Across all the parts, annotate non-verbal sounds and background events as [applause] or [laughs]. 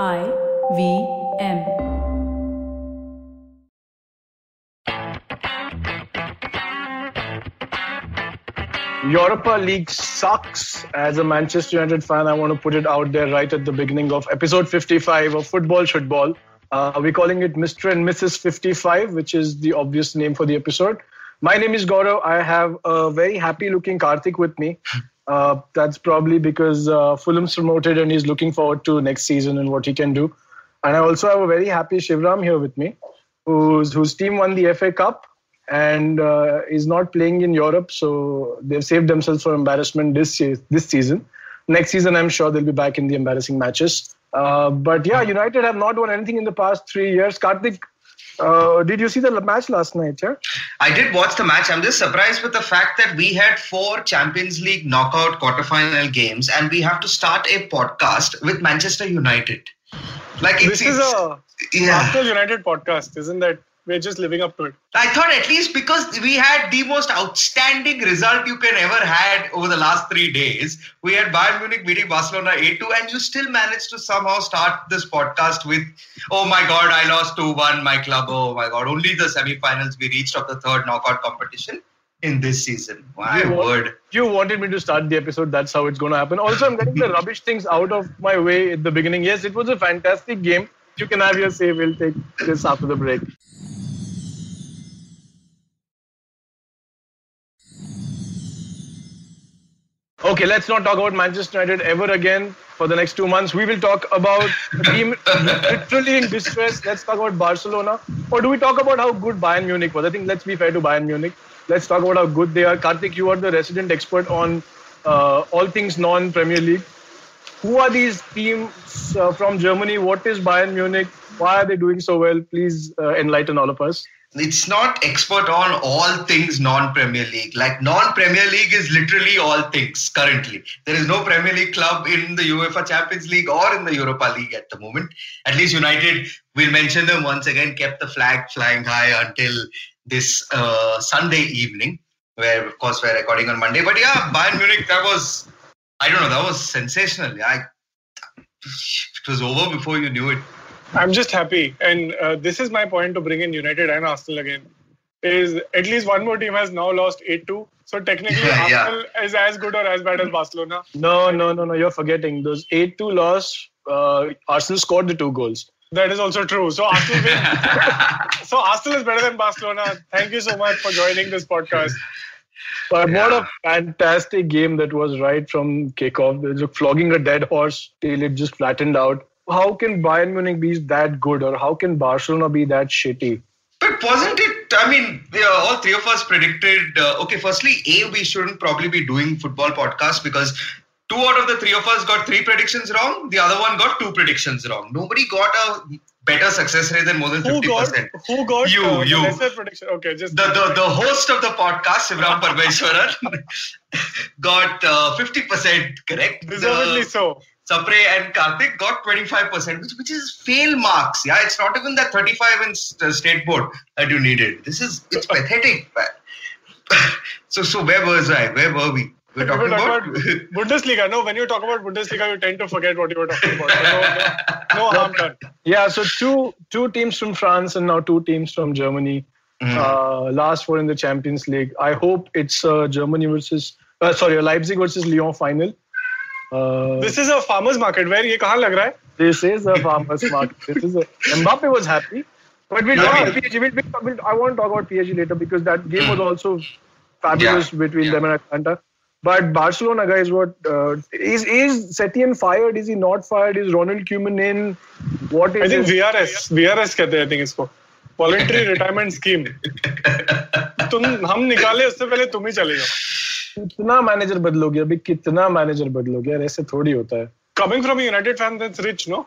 I V M. Europa League sucks. As a Manchester United fan, I want to put it out there right at the beginning of episode 55 of Football Should Ball. Uh, we're calling it Mr. and Mrs. 55, which is the obvious name for the episode. My name is Gaurav. I have a very happy looking Karthik with me. Uh, that's probably because uh, Fulham's promoted and he's looking forward to next season and what he can do. And I also have a very happy Shivram here with me, whose, whose team won the FA Cup and uh, is not playing in Europe. So they've saved themselves from embarrassment this se- this season. Next season, I'm sure they'll be back in the embarrassing matches. Uh, but yeah, United have not won anything in the past three years. Karthik, uh, did you see the match last night? Yeah. I did watch the match. I'm just surprised with the fact that we had four Champions League knockout quarterfinal games, and we have to start a podcast with Manchester United. Like it's, This is it's- a yeah. Arsenal United podcast, isn't that? We're just living up to it. I thought at least because we had the most outstanding result you can ever had over the last three days, we had Bayern Munich beating Barcelona 8-2, and you still managed to somehow start this podcast with, "Oh my God, I lost 2-1, my club. Oh my God, only the semi-finals we reached of the third knockout competition in this season." My You want- word. You wanted me to start the episode. That's how it's going to happen. Also, I'm getting the [laughs] rubbish things out of my way at the beginning. Yes, it was a fantastic game. You can have your say. We'll take this after the break. Okay, let's not talk about Manchester United ever again for the next two months. We will talk about a team literally in distress. Let's talk about Barcelona. Or do we talk about how good Bayern Munich was? I think let's be fair to Bayern Munich. Let's talk about how good they are. Karthik, you are the resident expert on uh, all things non Premier League. Who are these teams uh, from Germany? What is Bayern Munich? Why are they doing so well? Please uh, enlighten all of us. it's not expert on all things non-Premier League. Like non-Premier League is literally all things currently. There is no Premier League club in the UEFA Champions League or in the Europa League at the moment. At least United, we'll mention them once again, kept the flag flying high until this uh, Sunday evening, where of course we're recording on Monday. But yeah, Bayern Munich, that was, I don't know, that was sensational. I, it was over before you knew it. I'm just happy, and uh, this is my point to bring in United and Arsenal again. Is at least one more team has now lost eight-two. So technically, Yeah, [laughs] yeah. Arsenal is as good or as bad as Barcelona. No, no, no, no. You're forgetting those 8 2 loss. Uh, Arsenal scored the two goals. That is also true. So Arsenal, win. [laughs] so Arsenal is better than Barcelona. Thank you so much for joining this podcast. But what a fantastic game that was right from kickoff. They were flogging a dead horse till it just flattened out. How can Bayern Munich be that good or how can Barcelona be that shitty? But wasn't it? I mean, we are, all three of us predicted. Uh, okay, firstly, A, we shouldn't probably be doing football podcasts because two out of the three of us got three predictions wrong. The other one got two predictions wrong. Nobody got a better success rate than more than Who fifty got percent. who got You, uh, the you. lesser prediction? Okay, just The, the the host of the podcast, Shivram Parmeshwaran, [laughs] got uh, fifty percent correct. deservedly The- so. Sapre and Karthik got 25%, which, which is fail marks. Yeah, it's not even that 35 in st- state board that you needed. This is it's [laughs] pathetic. [laughs] so so where was I? Where were we? We're We talking were about. talking [laughs] Bundesliga. No, when you talk about Bundesliga, you tend to forget what you were talking about. So no, no, no harm done. Yeah, so two two teams from France and now two teams from Germany. Mhm. Uh, last four in the Champions League. I hope it's uh, Germany versus, uh, sorry, Leipzig versus Lyon final. Uh, This is a farmer's market where ये कहाँ लग रहा है? This is a farmer's market. This is a, Mbappe was happy, but we'll talk about PSG. We'll, we'll, I want to talk about PSG later because that game was also fabulous Yeah, between yeah. them and Atlanta. But Barcelona, guys, what uh, is is Setien fired? Is he not fired? Is Ronald Koeman in? What is I think? VRS, VRS कहते हैं I think इसको. Voluntary retirement scheme. तुम हम निकाले उससे पहले तुम ही चले जाओ. कितना मैनेजर बदलोगे अभी कितना मैनेजर बदलोगे यार ऐसे थोड़ी होता है from a United fan, that's rich, no?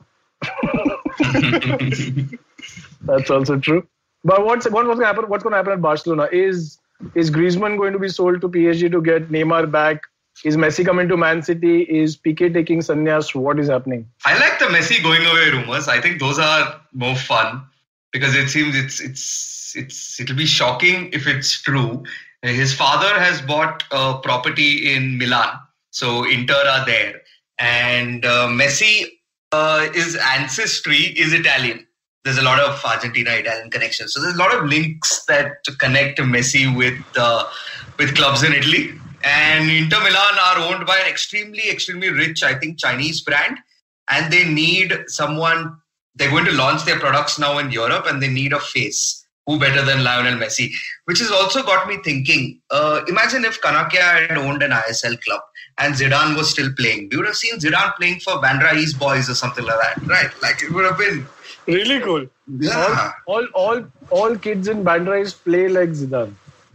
That's also true. But what's what's going to happen? What's going to happen at Barcelona? Is is Griezmann going to be sold to PSG to get Neymar back? Is Messi coming to Man City? Is Piqué taking sannyas? What is happening? I like the Messi going away rumors. I think those are more fun because it seems it's it's it's it'll be shocking if it's true. His father has bought a property in Milan, so Inter are there, and uh, Messi uh, his ancestry is Italian. There's a lot of Argentina Italian connections. So there's a lot of links that connect Messi with uh, with clubs in Italy. And Inter Milan are owned by an extremely, extremely rich, I think, Chinese brand. And they need someone, they're going to launch their products now in Europe and they need a face. Who better than Lionel Messi? Which has also got me thinking uh, imagine if Kanakia had owned an ISL club and Zidane was still playing. We would have seen Zidane playing for Bandra East Boys or something like that, right? Like it would have been. Really cool. Yeah. All, all, all kids in Bandra East play like Zidane.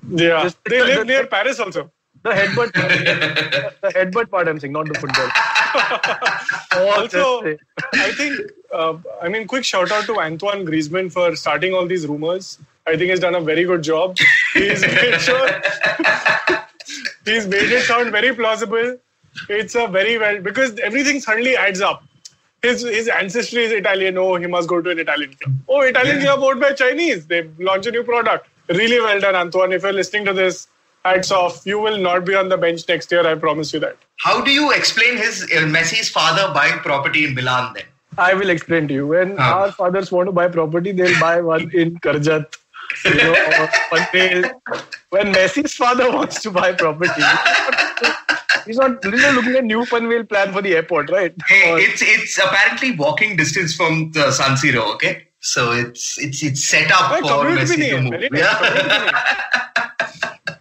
Yeah. Just- They live near Paris also. The headbutt, the headbutt part. I'm saying, not the football. [laughs] Also, I think, uh, I mean, quick shout out to Antoine Griezmann for starting all these rumors. I think he's done a very good job. He's made [laughs] sure he's made it sound very plausible. It's a very well because everything suddenly adds up. His his ancestry is Italian. Oh, he must go to an Italian club. Oh, Italian club owned by Chinese. They launch a new product. Really well done, Antoine. If you're listening to this, hats off. You will not be on the bench next year. I promise you that. How do you explain his uh, Messi's father buying property in Milan then? I will explain to you. When Ah. our fathers want to buy property, they'll buy one in Karjat. You know. When Messi's father wants to buy property, he's not, looking at new Panvel plan for the airport, right? Hey, Or- it's it's apparently walking distance from the San Siro, okay? So it's it's it's set up for Messi to move. Very nice, commute bhi nahi Yeah. [laughs]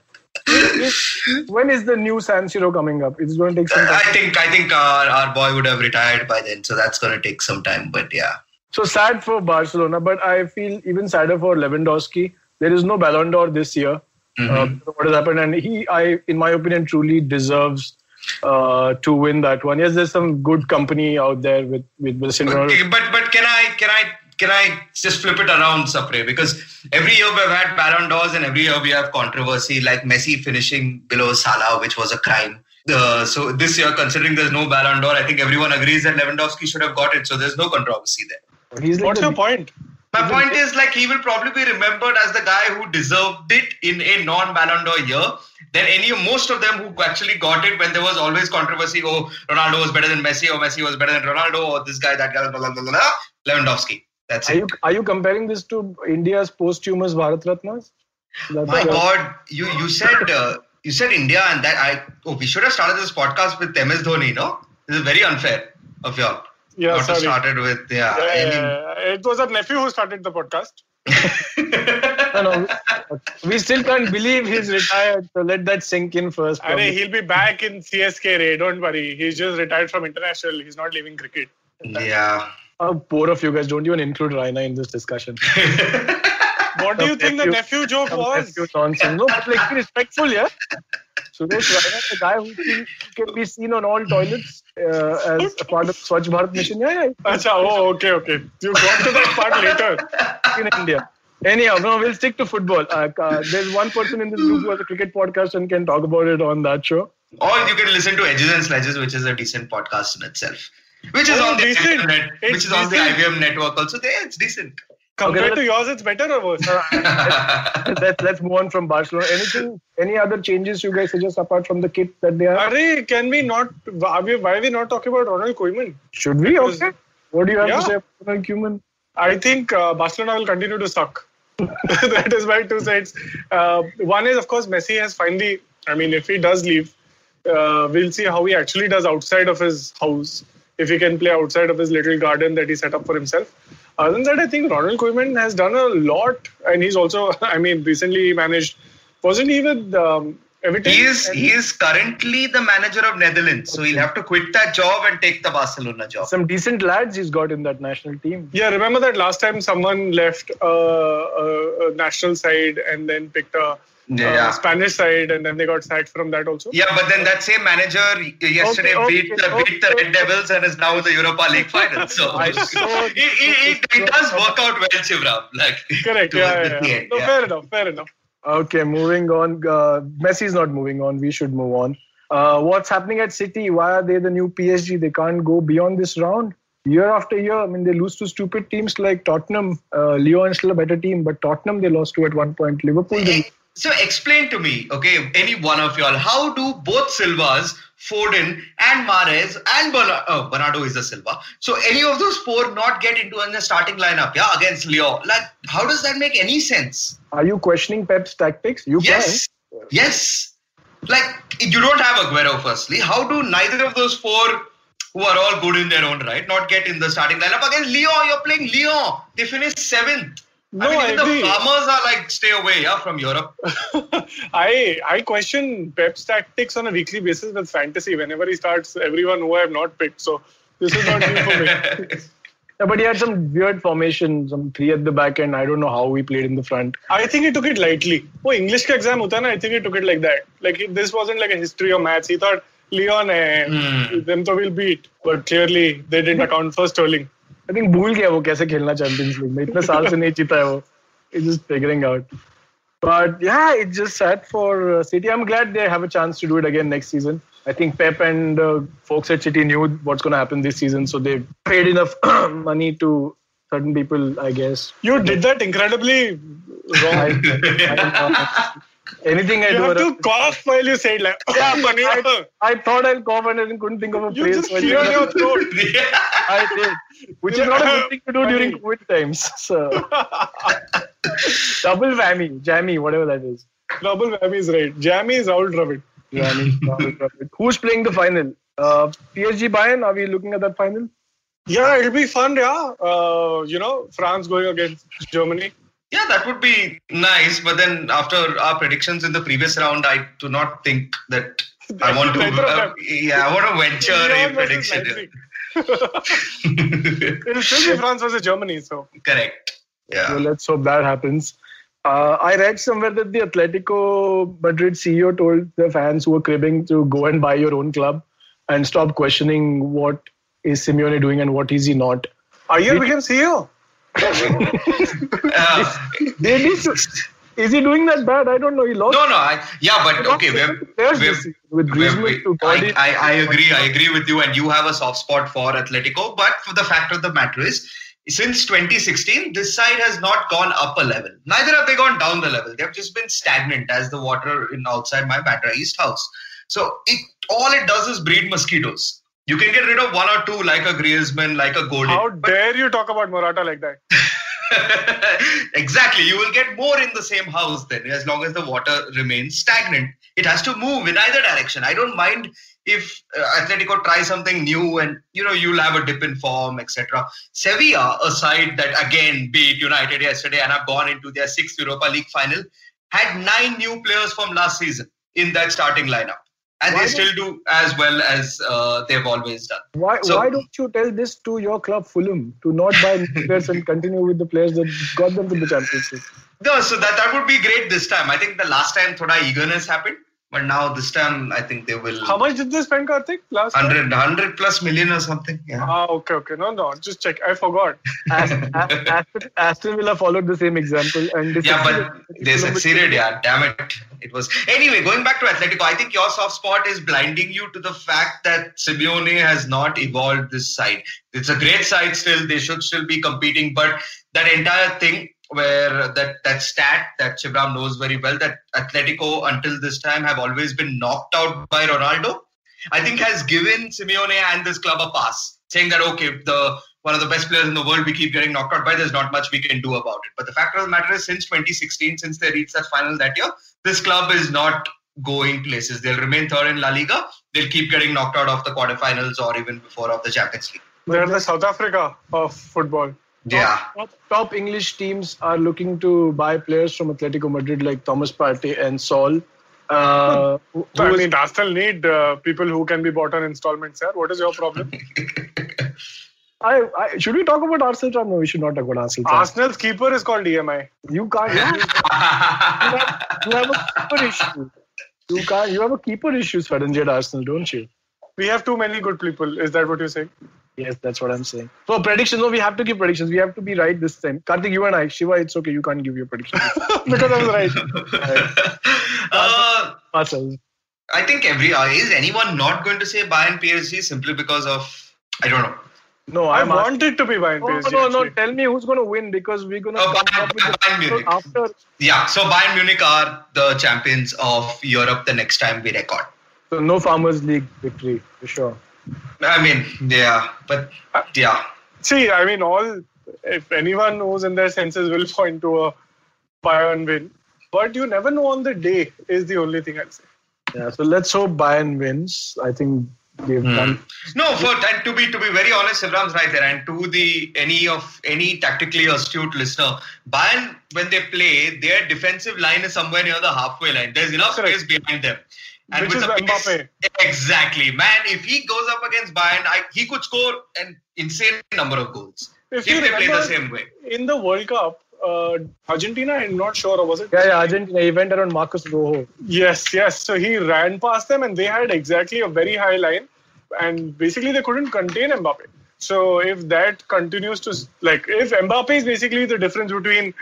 when is the new San Siro coming up? It's going to take some time. I think I think our, our boy would have retired by then, so that's going to take some time. But yeah, So sad for Barcelona, but I feel even sadder for Lewandowski. There is no Ballon d'Or this year. Mm-hmm. Uh, what has happened, and he, I, in my opinion, truly deserves uh, to win that one. Yes, there's some good company out there with with Cristiano. Okay, but but can I can I can I just flip it around, Sapre? Because every year we've had Ballon d'Ors and every year we have controversy, like Messi finishing below Salah, which was a crime. Uh, so this year, considering there's no Ballon d'Or, I think everyone agrees that Lewandowski should have got it. So there's no controversy there. He's like What's the- your point? My point is like he will probably be remembered as the guy who deserved it in a non-Ballon d'Or year. than any most of them who actually got it when there was always controversy. Oh, Ronaldo was better than Messi, or Messi was better than Ronaldo, or this guy, that guy, blah blah blah blah. blah. Lewandowski. That's Are it. you are you comparing this to India's posthumous Bharat Ratnas? That's My God, you you said uh, you said India, and that I oh we should have started this podcast with MS Dhoni. No, this is very unfair of you all. Yeah, Not to sorry. start it with yeah. Yeah, I yeah, mean- yeah. It was a nephew who started the podcast. [laughs] No, no, we still can't believe he's retired. So let that sink in first. Arey, probably. he'll be back in CSK, Ray. Don't worry. He's just retired from international. He's not leaving cricket. yeah. How poor of you guys! Don't even include Raina in this discussion. [laughs] What do you think the nephew joke was? nephew nonsense. No, but like be respectful, yeah. Suresh Raina, the guy who can, can be seen on all toilets uh, as a part of Swachh Bharat mission. Yeah, yeah, Acha, oh, okay, okay. You got to that part later. in India. Anyhow, no, we'll stick to football. Uh, uh, there's one person in this group who has a cricket podcast and can talk about it on that show. Or you can listen to Edges and Sledges, which is a decent podcast in itself. Which is Oh, on the decent. IVM net, It's which is on the decent. IVM network also. There, it's decent. Compared Okay, to yours, it's better or worse? [laughs] let's let's move on from Barcelona. Anything, any other changes you guys suggest apart from the kit that they are? Arey, can we not? Are we, why are we not talking about Ronald Koeman? Should we? Okay. What do you have Yeah. to say about Ronald Koeman? I think uh, Barcelona will continue to suck. [laughs] that is my two sides. Uh, one is, of course, Messi has finally. I mean, if he does leave, uh, we'll see how he actually does outside of his house. If he can play outside of his little garden that he set up for himself. Other than that, I think Ronald Koeman has done a lot, and he's also. [laughs] I mean, recently he managed. Wasn't he with um, Everton? he is And- he is currently the manager of Netherlands, so he'll have to quit that job and take the Barcelona job. Some decent lads he's got in that national team. Yeah, remember that last time someone left uh, a, a national side and then picked a, Yeah. uh, Spanish side, and then they got sacked from that also. Yeah, but then that same manager yesterday Okay, beat, the, okay, beat the Red Devils and is now in the Europa League final. So [laughs] [laughs] it, it, it, it does work out well, Shivram. Like [laughs] Correct. Yeah, yeah, yeah. No, yeah. fair enough. Fair enough. Okay, moving on. Uh, Messi's not moving on. We should move on. Uh, what's happening at City? Why are they the new PSG? They can't go beyond this round. Year after year, I mean, they lose to stupid teams like Tottenham. Uh, Lyon is still a better team, but Tottenham they lost to at one point. Liverpool, they so explain to me, okay, any one of y'all, how do both Silvas, Foden and Mahrez and Bernardo, oh, uh, Bernardo is a Silva. So any of those four not get into in the starting lineup, yeah, against Leo. Like, how does that make any sense? Are you questioning Pep's tactics? You Yes. Yes. Like you don't have Aguero firstly. How do neither of those four who are all good in their own right not get in the starting lineup against Lyon? You're playing Lyon. They finished seventh. No, I mean, even the farmers are like, stay away, yeah, from Europe. [laughs] I I question Pep's tactics on a weekly basis with fantasy. Whenever he starts, everyone who I have not picked, so this is not new for me. [laughs] Yeah, but he had some weird formation, some three at the back end. I don't know how he played in the front. I think he took it lightly. Oh, English ka exam hota na, I think he took it like that. Like he, this wasn't like a history or maths. He thought Leon and eh, mm. them to will beat, but clearly they didn't [laughs] account for Sterling. I think भूल गया वो कैसे खेलना champions league में इतने साल से नहीं जीता है वो figuring out. But yeah, it's just sad for uh, City. I'm glad they have a chance to do it again next season. I think Pep and uh, folks at City knew what's going to happen this season, so they paid enough money to certain people, I guess. You did that incredibly wrong. I, I, anything I you do, have to cough while you say it like, Yeah, [laughs] "Ah, Pania." I, I thought I'll cough and I couldn't think of a You phrase. just cleared your throat. [laughs] I did, which is not a good thing to do during COVID times. [laughs] So double whammy, jammy, whatever that is. Double whammy is right. Jammy is out, Dravid. Jammy, Dravid. Who's playing the final? Uh, PSG Bayern. Are we looking at that final? Yeah, it'll be fun, yeah. Uh, you know, France going against Germany. Yeah, that would be nice. But then after our predictions in the previous round, I do not think that I want to. Uh, yeah, I want to venture Leon a prediction. Leipzig. [laughs] It'll still be France versus Germany, so. Correct. Yeah. So Yeah. let's hope that happens. Uh, I read somewhere that the Atletico Madrid CEO told the fans who were cribbing to go and buy your own club and stop questioning what is Simeone doing and what is he not. Are you became CEO. Uh, [laughs] They need to, is he doing that bad? I don't know. He lost. no, no. I, yeah, but okay. We're, we're- with Griezmann to. I, I, I agree. I agree with you. And you have a soft spot for Atletico. But for the fact of the matter is, since 2016, this side has not gone up a level. Neither have they gone down the level. They've just been stagnant as the water in outside my Bandra East house. So it all it does is breed mosquitoes. You can get rid of one or two, like a Griezmann, like a Golden. How dare you talk about Morata like that? [laughs] exactly. You will get more in the same house then, as long as the water remains stagnant. It has to move in either direction. I don't mind if uh, Atletico try something new and you know you'll have a dip in form, etc. Sevilla, a side that again beat United yesterday and have gone into their sixth Europa League final, had nine new players from last season in that starting lineup, and Why they still do as well as uh, they've always done. Why, So- why don't you tell this to your club, Fulham, to not buy players and continue with the players that got them to the championship? No, so that, that would be great this time. I think the last time thoda eagerness happened, but now this time I think they will How much did they spend, Karthik, last time? 100, 100 plus million or something. Yeah. Ah, okay, okay. No, no, just check. I forgot. Aston, [laughs] Aston, Aston Villa followed the same example and Yeah, but they succeeded. Yeah, damn it. It was anyway. Going back to Atletico, I think your soft spot is blinding you to the fact that Simeone has not evolved this side. It's a great side still. They should still be competing, but that entire thing where that that stat that Shivram knows very well that Atletico until this time have always been knocked out by Ronaldo. I think has given Simeone and this club a pass, saying that okay, the one of the best players in the world we keep getting knocked out by. There's not much we can do about it. But the fact of the matter is, since 2016, since they reached that final that year, this club is not going places. They'll remain third in La Liga. They'll keep getting knocked out of the quarterfinals or even before of the Champions League. They're the South Africa of football. Yeah. Top, top English teams are looking to buy players from Atletico Madrid like Thomas Partey and Saul. Uh, who- So, I mean, Arsenal need uh, people who can be bought on installments. Sir, what is your problem? [laughs] I, I, should we talk about Arsenal? Tram? No, we should not talk about Arsenal. Arsenal's keeper is called EMI. You can't. You, have, you have a keeper issue. You can't. You have a keeper issue, Suddenly at Arsenal, don't you? We have too many good people. Is that what you're saying? Yes, that's what I'm saying. So predictions. No, we have to give predictions. We have to be right this time. Karthik, you and I. Shiva, it's okay. You can't give your predictions. [laughs] because I was right. [laughs] uh, Ourselves. I think every uh, is anyone not going to say Bayern PSG simply because of I don't know. No, I I'm want it to be Bayern No, PSG. no, no. actually. Tell me who's going to win because we're going to Oh, come Bayern- up with the Bayern Munich. after. Yeah, so Bayern Munich are the champions of Europe the next time we record. So no Farmers League victory for sure. I mean, yeah, but yeah. See, I mean, all if anyone who's in their senses will [laughs] point to a Bayern win, but you never know on the day. Is the only thing I'll say. Yeah. So let's hope Bayern wins. I think they've Hmm. done. No, for and to be to be very honest, Shivram's right there. And to the any of any tactically astute listener, Bayern when they play, their defensive line is somewhere near the halfway line. There's enough Correct. space behind them. And Which with is the pace- Mbappe. exactly, man. If he goes up against Bayern, I, he could score an insane number of goals If if they play the same way. In the World Cup, uh, Argentina, I'm not sure, was it? Yeah, yeah. Argentina. He went around Marcus Rojo. Yes, yes. So he ran past them, and they had exactly a very high line, and basically they couldn't contain Mbappe. So if that continues to like, if Mbappe is basically the difference between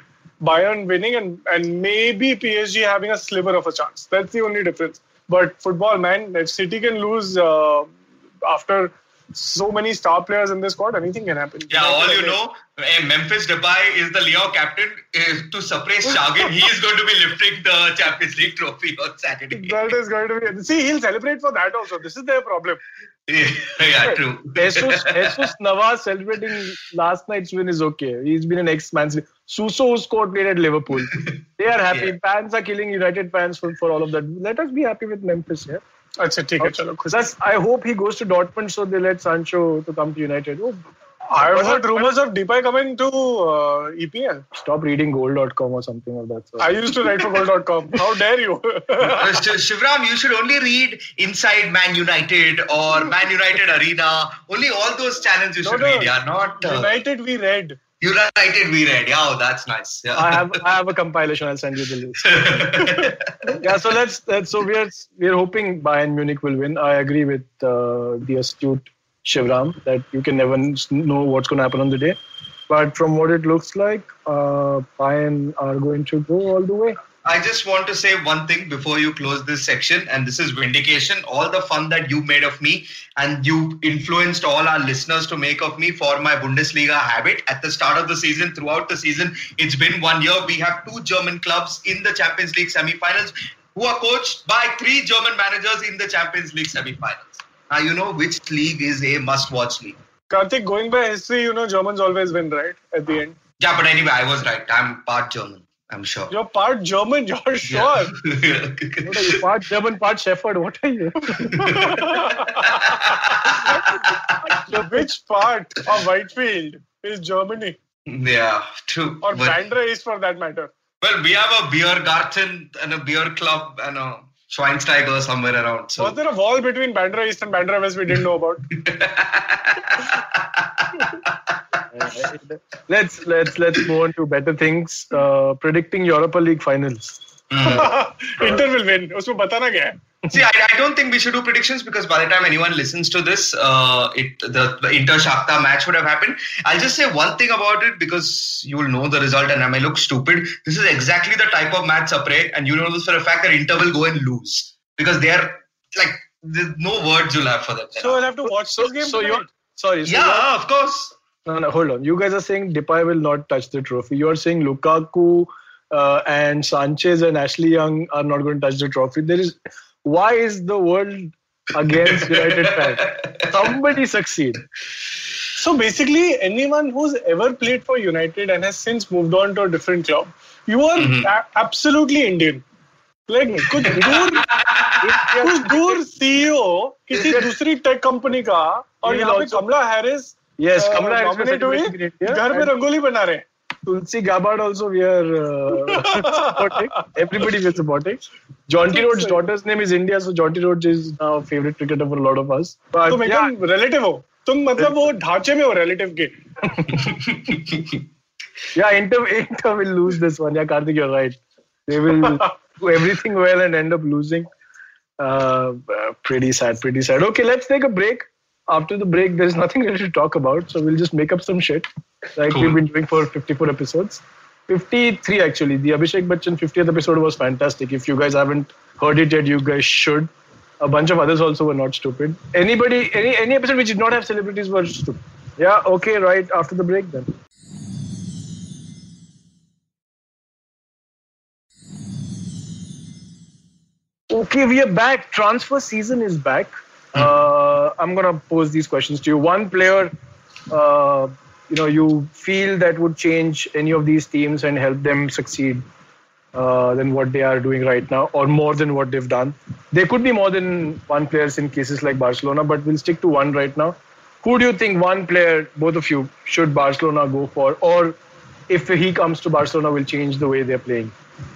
Bayern winning and and maybe PSG having a sliver of a chance, that's the only difference. But football, man, if City can lose uh, after so many star players in this squad, anything can happen. Yeah, all you know, Memphis Depay is the Lyon captain. Eh, to suppress [laughs] Shagin, he is going to be lifting the Champions League trophy on Saturday. That is going to be. See, he'll celebrate for that also. This is their problem. yeah, [laughs] true. Jesus, [laughs] Jesus Navas celebrating last night's win is okay. He's been an ex-Man City. Suso, who scored, played at Liverpool. They are happy. Yeah. Fans are killing United fans for, for all of that. Let us be happy with Memphis. Yeah. अच्छा ठीक है चलो खुश That's, I hope he goes to Dortmund so they let Sancho to come to United. Oh, I've heard rumors of Depay coming to uh, EPL. stop reading goal.com or something of that sort. I used to write for goal.com. How dare you? [laughs] Uh, Shivram, you should only read Inside Man United or Man United Arena. Only all those channels you No, should no. read. Yeah, not uh, United we read. United. We read. Yeah, oh, that's nice. Yeah. I have I have a compilation. I'll send you the list. [laughs] yeah, so let's, let's so we're we're hoping Bayern Munich will win. I agree with uh, the astute Shivram that you can never know what's going to happen on the day. But from what it looks like, uh, Bayern are going to go all the way. I just want to say one thing before you close this section, and this is vindication. All the fun that you made of me and you influenced all our listeners to make of me for my Bundesliga habit at the start of the season, throughout the season. It's been one year. We have two German clubs in the Champions League semi-finals who are coached by three German managers in the Champions League semi-finals. Now you know which league is a must-watch league. Karthik, going by history, you know Germans always win, right? At the end. Yeah, but anyway, I was right. I'm part German. I'm sure. You're part German, [laughs] you're sure. Yeah. [laughs] What are you, part German, part Shepherd? What are you? Which part of Whitefield is Germany? yeah, true. Or But- Bandra is for that matter. Well, we have a beer garden and a beer club and a Schweinsteiger somewhere around. So Was there a wall between Bandra East and Bandra West we didn't know about? [laughs] let's let's let's move on to better things. Uh, predicting Europa League finals. Inter will win. उसमें बताना क्या है? See, I, I don't think we should do predictions because by the time anyone listens to this, uh, it the, the Inter Shakhtar match would have happened. I'll just say one thing about it because you will know the result and I may look stupid. This is exactly the type of match, Sapre, and you know this for a fact that Inter will go and lose because they're like there's no words you'll have for them. So I'll have to watch So, this game. so tonight. you're sorry. So you're- yeah, of course. No, no, hold on. You guys are saying Depay will not touch the trophy. You are saying Lukaku uh, and Sanchez and Ashley Young are not going to touch the trophy. There is why is the world against United [laughs] fans? Somebody succeed. So basically, anyone who's ever played for United and has since moved on to a different club, you are Mhm. a- absolutely Indian. Like कुछ दूर कुछ दूर CEO किसी दूसरी tech company का और He will यहाँ पे also- Kamala Harris Yes, Kamala Harris was nominate हुई celebrating in India. घर में And रंगोली बना रहे हैं Tulsi Gabbard also we are uh, [laughs] Everybody wears supporting. Jonty Rhodes's daughter's name is India, so Jonty Rhodes is our favorite cricketer for a lot of us. But तुम एकदम yeah. relative हो. तुम मतलब वो ढांचे में relative [laughs] yeah, Inter, Inter will lose this one. Yeah, I think you're right. They will [laughs] do everything well and end up losing. Uh, uh, pretty sad, pretty sad. Okay, let's take a break. After the break, there's nothing really to talk about, so we'll just make up some shit like Cool. we've been doing for 54 episodes. 53 actually. The Abhishek Bachchan 50th episode was fantastic. If you guys haven't heard it yet, you guys should. A bunch of others also were not stupid. Anybody, any any episode which did not have celebrities were stupid. Yeah, okay, right after the break then. Okay, we are back. Transfer season is back. Uh, I'm gonna pose these questions to you. One player, uh, you know, you feel that would change any of these teams and help them succeed uh, than what they are doing right now, or more than what they've done. There could be more than one players in cases like Barcelona, but we'll stick to one right now. Who do you think one player, both of you, should Barcelona go for, or if he comes to Barcelona, will change the way they're playing?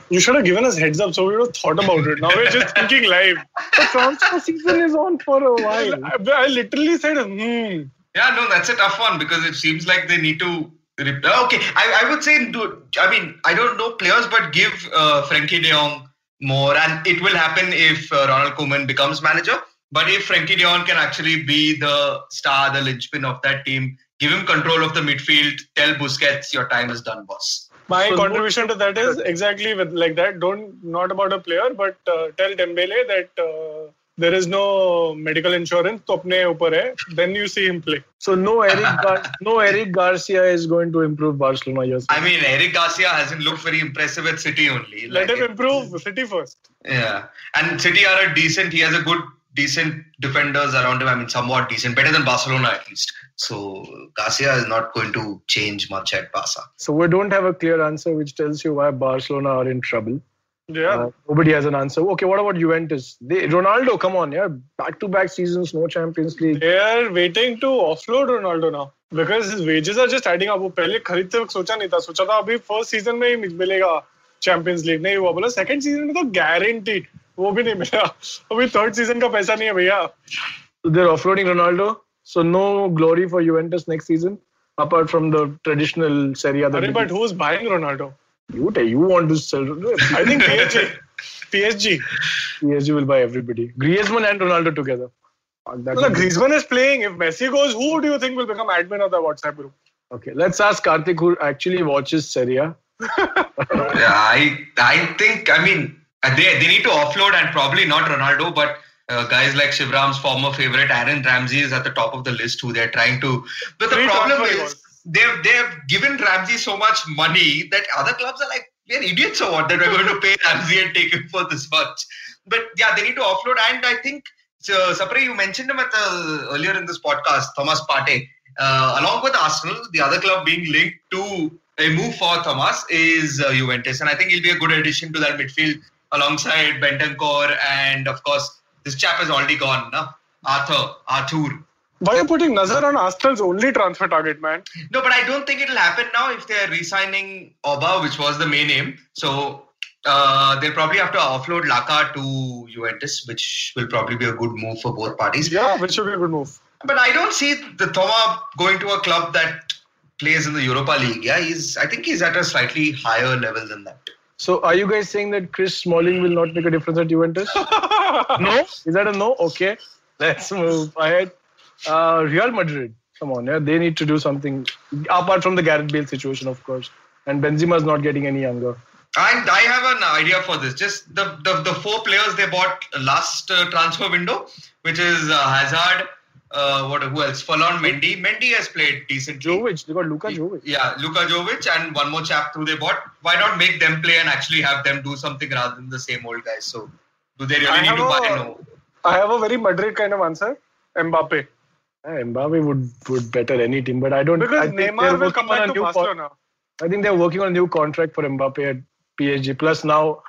You should have given us heads up so we would have thought about it. Now we're just [laughs] thinking live. The transfer season is on for a while. I, I literally said, hmm. Yeah, no, that's a tough one because it seems like they need to. Rep- okay, I, I would say, do, I mean, I don't know players, but give uh, Frenkie de Jong more, and it will happen if uh, Ronald Koeman becomes manager. But if Frenkie de Jong can actually be the star, the linchpin of that team, give him control of the midfield, tell Busquets, your time is done, boss. My So contribution to that is exactly with like that. Don't not about a player, but uh, tell Dembele that uh, there is no medical insurance. तो अपने ऊपर है. Then you see him play. So no Eric, Gar- no Eric Garcia is going to improve Barcelona. Yes. I mean, Eric Garcia hasn't looked very impressive at City only. Let Like, him improve City first. Yeah, and City are a decent. He has a good, decent defenders around him. I mean, somewhat decent, better than Barcelona at least. So Garcia is not going to change much at Barca. So we don't have a clear answer, which tells you why Barcelona are in trouble. Yeah. Uh, nobody has an answer. Okay, what about Juventus? They, Ronaldo, come on, yeah, back-to-back seasons, no Champions League. They are waiting to offload Ronaldo now because his wages are just adding up. वो पहले खरीदते वक्त सोचा नहीं था सोचा था अभी फर्स्ट सीजन में ही मिलेगा चैंपियंस लीग नहीं हुआ बोला सेकंड सीजन में तो गारंटी वो भी नहीं मिला अभी थर्ड सीजन का पैसा नहीं है भैया So they're offloading Ronaldo. So no glory for Juventus next season, apart from the traditional Serie A. that अरे they but do. who's buying Ronaldo You, tell- you want to sell. I think PSG PSG PSG will buy everybody. Griezmann and Ronaldo together. Fuck, that well, Griezmann is playing if Messi goes who do you think will become admin of the WhatsApp group Okay, let's ask Karthik, who actually watches Serie A. [laughs] Yeah, I I think I mean they they need to offload and probably not Ronaldo, but uh, guys like Shivram's former favorite Aaron Ramsey is at the top of the list who they're trying to. But the Free problem is was. They've they've given Ramsey so much money that other clubs are like we're idiots or what that we're going to pay Ramsey and take him for this much. But yeah, they need to offload and I think. So, Sapre, you mentioned him at the, earlier in this podcast, Thomas Partey. Uh, along with Arsenal, the other club being linked to a move for Thomas is uh, Juventus, and I think he'll be a good addition to that midfield alongside Bentancur, and of course, this chap has already gone, no? Arthur, Arthur. Why are you putting Nazar on Arsenal's only transfer target man No, but I don't think it'll happen now if they're re-signing Oba, which was the main aim. So uh, they'll probably have to offload Laka to Juventus, which will probably be a good move for both parties. yeah which should be a good move But I don't see the Thoma going to a club that plays in the Europa League. Yeah, he's. I think he's at a slightly higher level than that. So are you guys saying that Chris Smalling will not make a difference at Juventus? [laughs] no? Is that a no? Okay. Let's move ahead. Uh, Real Madrid. Come on, yeah. They need to do something apart from the Gareth Bale situation, of course. And Benzema is not getting any younger. And I have an idea for this. Just the the, the four players they bought last uh, transfer window, which is uh, Hazard. Uh, what who else? Ferland Mendy. Mendy has played decently. Jovic. They got Luka Jovic. Yeah, Luka Jovic and one more chap who they bought. Why not make them play and actually have them do something rather than the same old guys? So, do they really I need to buy? No. I have a very Madrid kind of answer Mbappe Mbappe would would better any team, but I don't. because I think they're Neymar will working come on back a to new con- Barcelona I think they're working on a new contract for Mbappe at PSG. Plus now,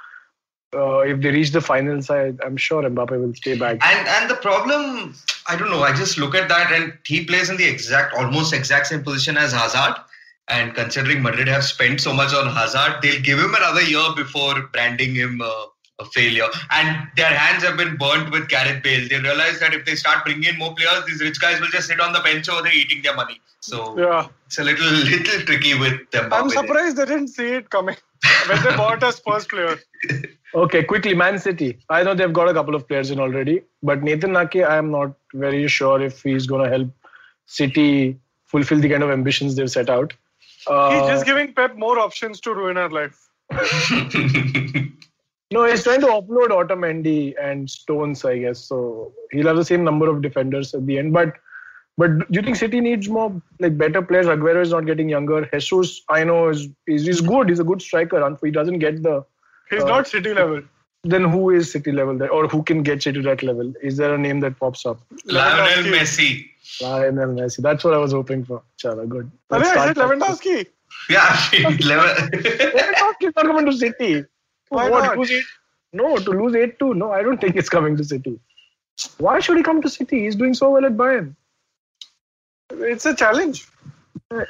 uh, if they reach the finals, I, I'm sure Mbappe will stay back. And and the problem, I don't know. I just look at that, and he plays in the exact, almost exact same position as Hazard. And considering Madrid have spent so much on Hazard, they'll give him another year before branding him uh, a failure. And their hands have been burnt with Gareth Bale. They realize that if they start bringing in more players, these rich guys will just sit on the bench over there eating their money. So yeah it's a little [laughs] little tricky with them. I'm surprised they didn't see it coming [laughs] when they bought us first player Okay, quickly, Man City. I know they've got a couple of players in already, but Nathan Ake, I am not very sure if he's going to help City fulfill the kind of ambitions they've set out. Uh, he's just giving Pep more options to ruin our life [laughs] no, he's trying to offload Otamendi and Stones, I guess. So he'll have the same number of defenders at the end. But But do you think City needs more like better players? Aguero is not getting younger. Jesus, I know, is is he's good. He's a good striker. and He doesn't get the. He's Uh, not City level. Then who is City level there, or who can get City to that level? Is there a name that pops up? Lionel Messi. Lionel Messi. That's what I was hoping for. Chala, good. Are Let's [laughs] is it. Lewandowski? Yeah, Lever- Lewandowski's not coming to City. Why What, not? lose eight? No, to lose 8 2. No, I don't think it's coming to City. Why should he come to City? He's doing so well at Bayern. It's a challenge. [laughs]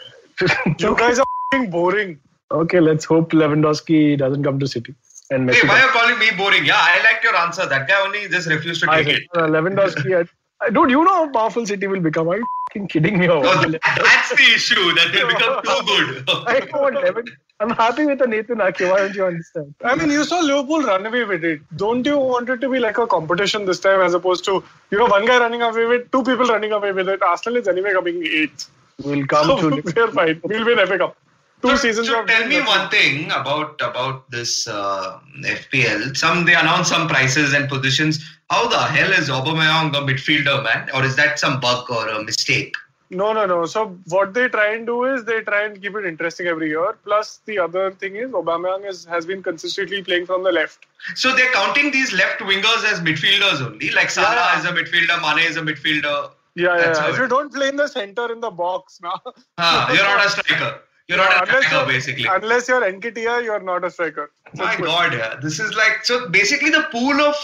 You guys are boring. okay, let's hope Lewandowski doesn't come to City. And Messi. Hey, why comes. are you calling me boring? Yeah, I liked your answer. That guy only just refused to I take said, it. uh, Lewandowski. At, uh, dude, you know how powerful City will become. Are you f***ing kidding me? Or No, that's the issue that they become too [laughs] good. I know what Lewand- I'm happy with the Nathan Ake. Why don't you understand? I mean, you saw Liverpool run away with it. Don't you want it to be like a competition this time as opposed to, you know, one guy running away with two people running away with it? Arsenal is anyway coming eighth. We'll come So to. [laughs] we're fine. We'll win FA Cup. Two So- seasons so of tell me one thing about about this uh, FPL. Some they announce some prices and positions. How the hell is Aubameyang a midfielder, man? Or is that some bug or a mistake? No, no, no. So what they try and do is they try and keep it interesting every year. Plus the other thing is Aubameyang is, has been consistently playing from the left. So they're counting these left wingers as midfielders only. Like Salah Yeah. is a midfielder, Mane is a midfielder. Yeah, That's yeah. If it- you don't play in the center in the box [laughs] now, Ah, you're not a striker. You're not a unless striker, you're, basically. unless you're Nketiah, you're not a striker. My Simple. God, yeah. This is like so. Basically, the pool of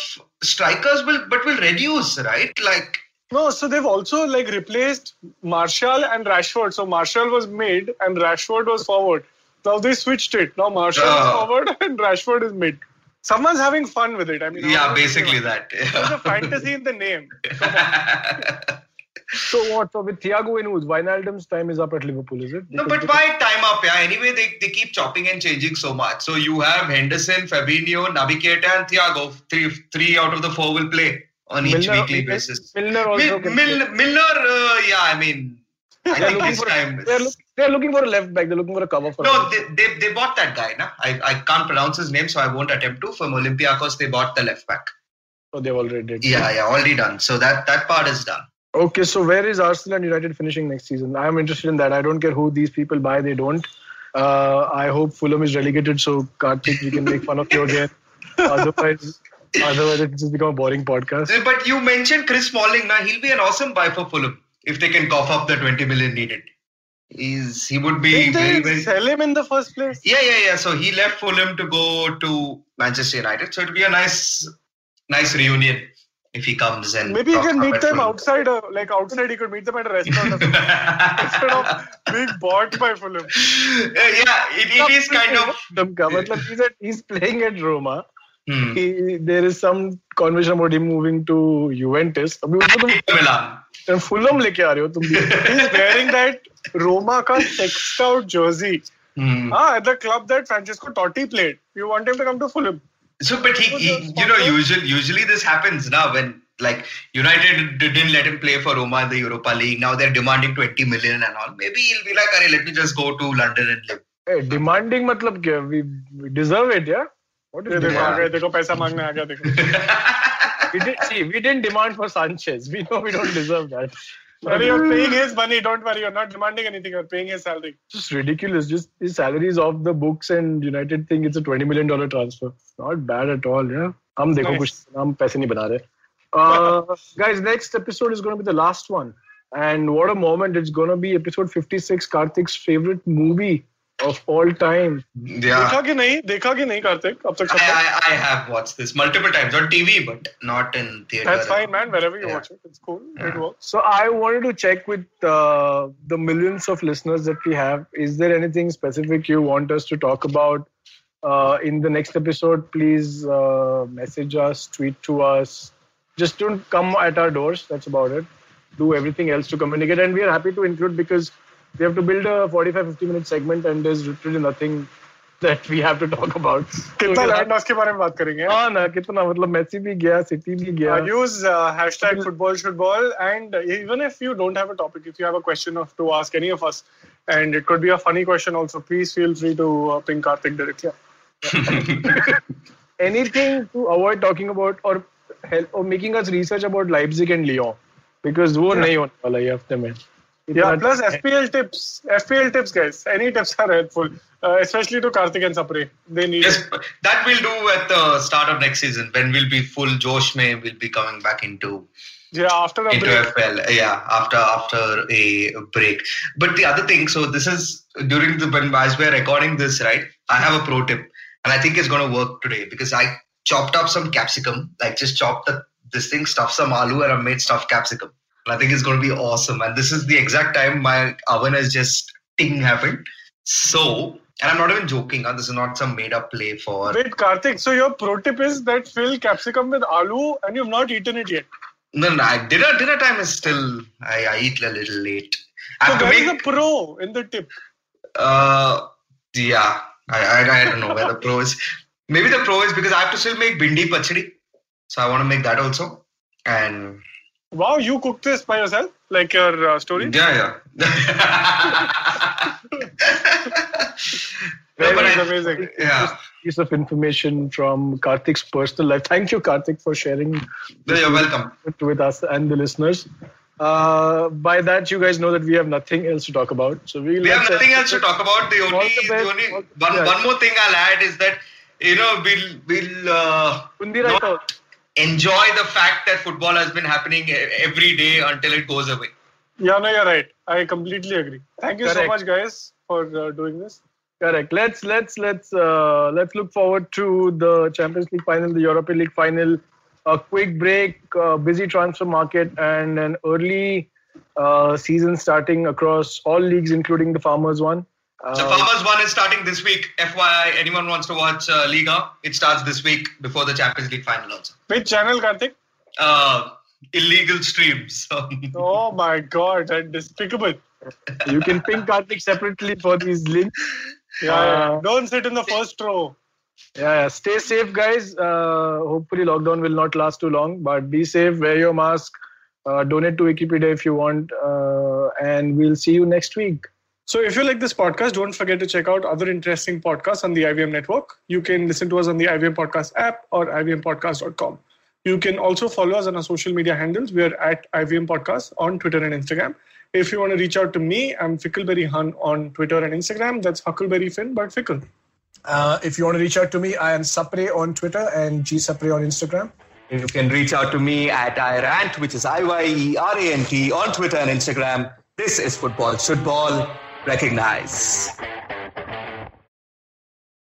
strikers will, but will reduce, right? Like, No, so they've also like replaced Martial and Rashford. So Martial was mid and Rashford was forward. Now they switched it. Now Martial is Oh. forward [laughs] and Rashford is mid. Someone's having fun with it. I mean, yeah, basically that. There's a fantasy in the name. [laughs] So what? So with Thiago in who's Wijnaldum's time is up at Liverpool, is it? No, but why time up? Yeah. Anyway, they, they keep chopping and changing so much. So you have Henderson, Fabinho, Naby Keita, and Thiago. Three three out of the four will play on each Milner- weekly Milner- basis. Milner also. Mil- Mil- Milner, uh, yeah, I mean, I They're think looking this for time. they're, look, they're looking for a left back. They're looking for a cover for. No, they, they, they bought that guy. Na? I, I can't pronounce his name, so I won't attempt to. From Olympiacos, they bought the left back. so they've already did. Yeah, yeah, already done. So that, that part is done. Okay, so where is Arsenal and United finishing next season? I'm interested in that. I don't care who these people buy, they don't. Uh, I hope Fulham is relegated so Karthik, we can make fun of you again. [laughs] Otherwise, otherwise it's just become a boring podcast. But you mentioned Chris Smalling. Now he'll be an awesome buy for Fulham if they can cough up the 20 million needed. He's he would be Did very very. sell him in the first place? Yeah, yeah, yeah. So he left Fulham to go to Manchester United. So it'll be a nice, nice reunion if he comes and Maybe he rocks can up meet at them Fulham. outside, uh, like outside. He could meet them at a restaurant [laughs] or something. instead of being bought by Fulham. yeah, it, it is kind of. Fulham ka, matlab he's, at, he's playing at Roma. Hmm. He, there is some conversation about him moving to Juventus. अभी उसको तुम Milan. तुम Fulham लेके आ रहे हो तुम भी. He's wearing that Roma ka sexed out jersey. Hmm. Ah, at the club that Francesco Totti played. You want him to come to Fulham? So, but he, he you know, usually, usually this happens now when like United didn't let him play for Roma in the Europa League. Now they're demanding 20 million and all. Maybe he'll be like, "Arey, let me just go to London and live." Hey, demanding मतलब क्या? We, we deserve it, yeah. What is ये देखो demand? आ गए देखो पैसा मांगने आ गया देखो [laughs] We did see. We didn't demand for Sanchez. We know we don't deserve that. Sorry, you're paying his money. Don't worry, you're not demanding anything. You're paying his salary. just ridiculous. Just his salary is off the books, and United think it's a twenty million dollar transfer. Not bad at all. Yeah. हम देखो Nice. कुछ हम पैसे नहीं बना रहे. Uh, guys, next episode is going to be the last one, and what a moment! It's going to be episode fifty six. Karthik's favorite movie of all time. Yeah, देखा कि नहीं देखा कि नहीं कार्तिक अब तक I, सब तक? I, I have watched this multiple times on TV, but not in theater. That's fine, man. Wherever you Yeah. watch it, it's cool. It Yeah. works. So I wanted to check with uh, the millions of listeners that we have. Is there anything specific you want us to talk about uh, in the next episode? Please uh, message us, tweet to us. Just don't come at our doors. That's about it. Do everything else to communicate, and we are happy to include because we have to build a 45-50 minute segment, and there's literally nothing that we have to talk about. कितना So, लैंडॉस के बारे में बात करेंगे हाँ ना कितना मतलब मेसी भी गया सिटी भी गया Uh, use uh, hashtag football should ball and even if you don't have a topic if you have a question of, to ask any of us and it could be a funny question also please feel free to uh, ping Karthik directly [laughs] anything to avoid talking about or help or making us research about Leipzig and Lyon. because वो नहीं होने वाला ये हफ्ते में Yeah, plus FPL tips. FPL tips, guys. Any tips are helpful, uh, especially to Karthik and Sapre. They need Yes, that we'll do at the start of next season when we'll be full Josh May. We'll be coming back into Yeah, after a into break. FPL. Yeah, after after a break. But the other thing, so this is during the when as we're recording this, right? I have a pro tip, and I think it's going to work today because I chopped up some capsicum, like just chopped the, this thing, stuffed some aloo, and I made stuffed capsicum. And I think it's going to be awesome. And this is the exact time my oven has just ting happened. So, and I'm not even joking. huh, This is not some made up play for. Wait, Karthik. So your pro tip is that fill capsicum with aloo, and you've not eaten it yet. No, no, I, dinner dinner time is still. I, I eat a little late. I So where is the pro in the tip? Uh, yeah, I, I, I don't know where the pro is. Maybe the pro is because I have to still make bindi pachdi. So I want to make that also. And Wow, you cooked this by yourself, like your uh, story. yeah, yeah. [laughs] [laughs] no, but That is I, amazing. [laughs] yeah, piece of information from Karthik's personal life. Thank you, Karthik, for sharing No, you're welcome. with us and the listeners. Uh, by that, you guys know that we have nothing else to talk about. So we'll We have nothing else to talk about. The only, the the only one, yeah. one more thing I'll add is that you know we'll we'll uh, Bundi right not out. enjoy the fact that football has been happening every day until it goes away. Yeah, no, you're right. I completely agree. Thank you so much, guys, for uh, doing this. Correct. Let's let's let's uh, let's look forward to the Champions League final, the Europa League final. A quick break, uh, busy transfer market, and an early uh, season starting across all leagues, including the Farmers one. The Uh, Farmers one is starting this week. FYI, anyone wants to watch uh, Liga, it starts this week before the Champions League final also. Which channel, Karthik? Uh, illegal streams. [laughs] Oh my God, that's despicable. you can ping Karthik separately for these links. Yeah, Uh, yeah. don't sit in the first row. Yeah, yeah. stay safe, guys. Uh, hopefully, lockdown will not last too long, but be safe, wear your mask, uh, donate to Wikipedia if you want, uh, and we'll see you next week. So, if you like this podcast, don't forget to check out other interesting podcasts on the IVM network. You can listen to us on the IVM Podcast app or ivmpodcast.com. You can also follow us on our social media handles. We are at IVM Podcast on Twitter and Instagram. If you want to reach out to me, I'm Fickleberry Hun on Twitter and Instagram. That's Huckleberry Finn, but Fickle. Uh, if you want to reach out to me, I am Sapre on Twitter and G Sapre on Instagram. You can reach out to me at iyerant, which is I Y E R A N T, on Twitter and Instagram. This is Football Shootball. Recognize.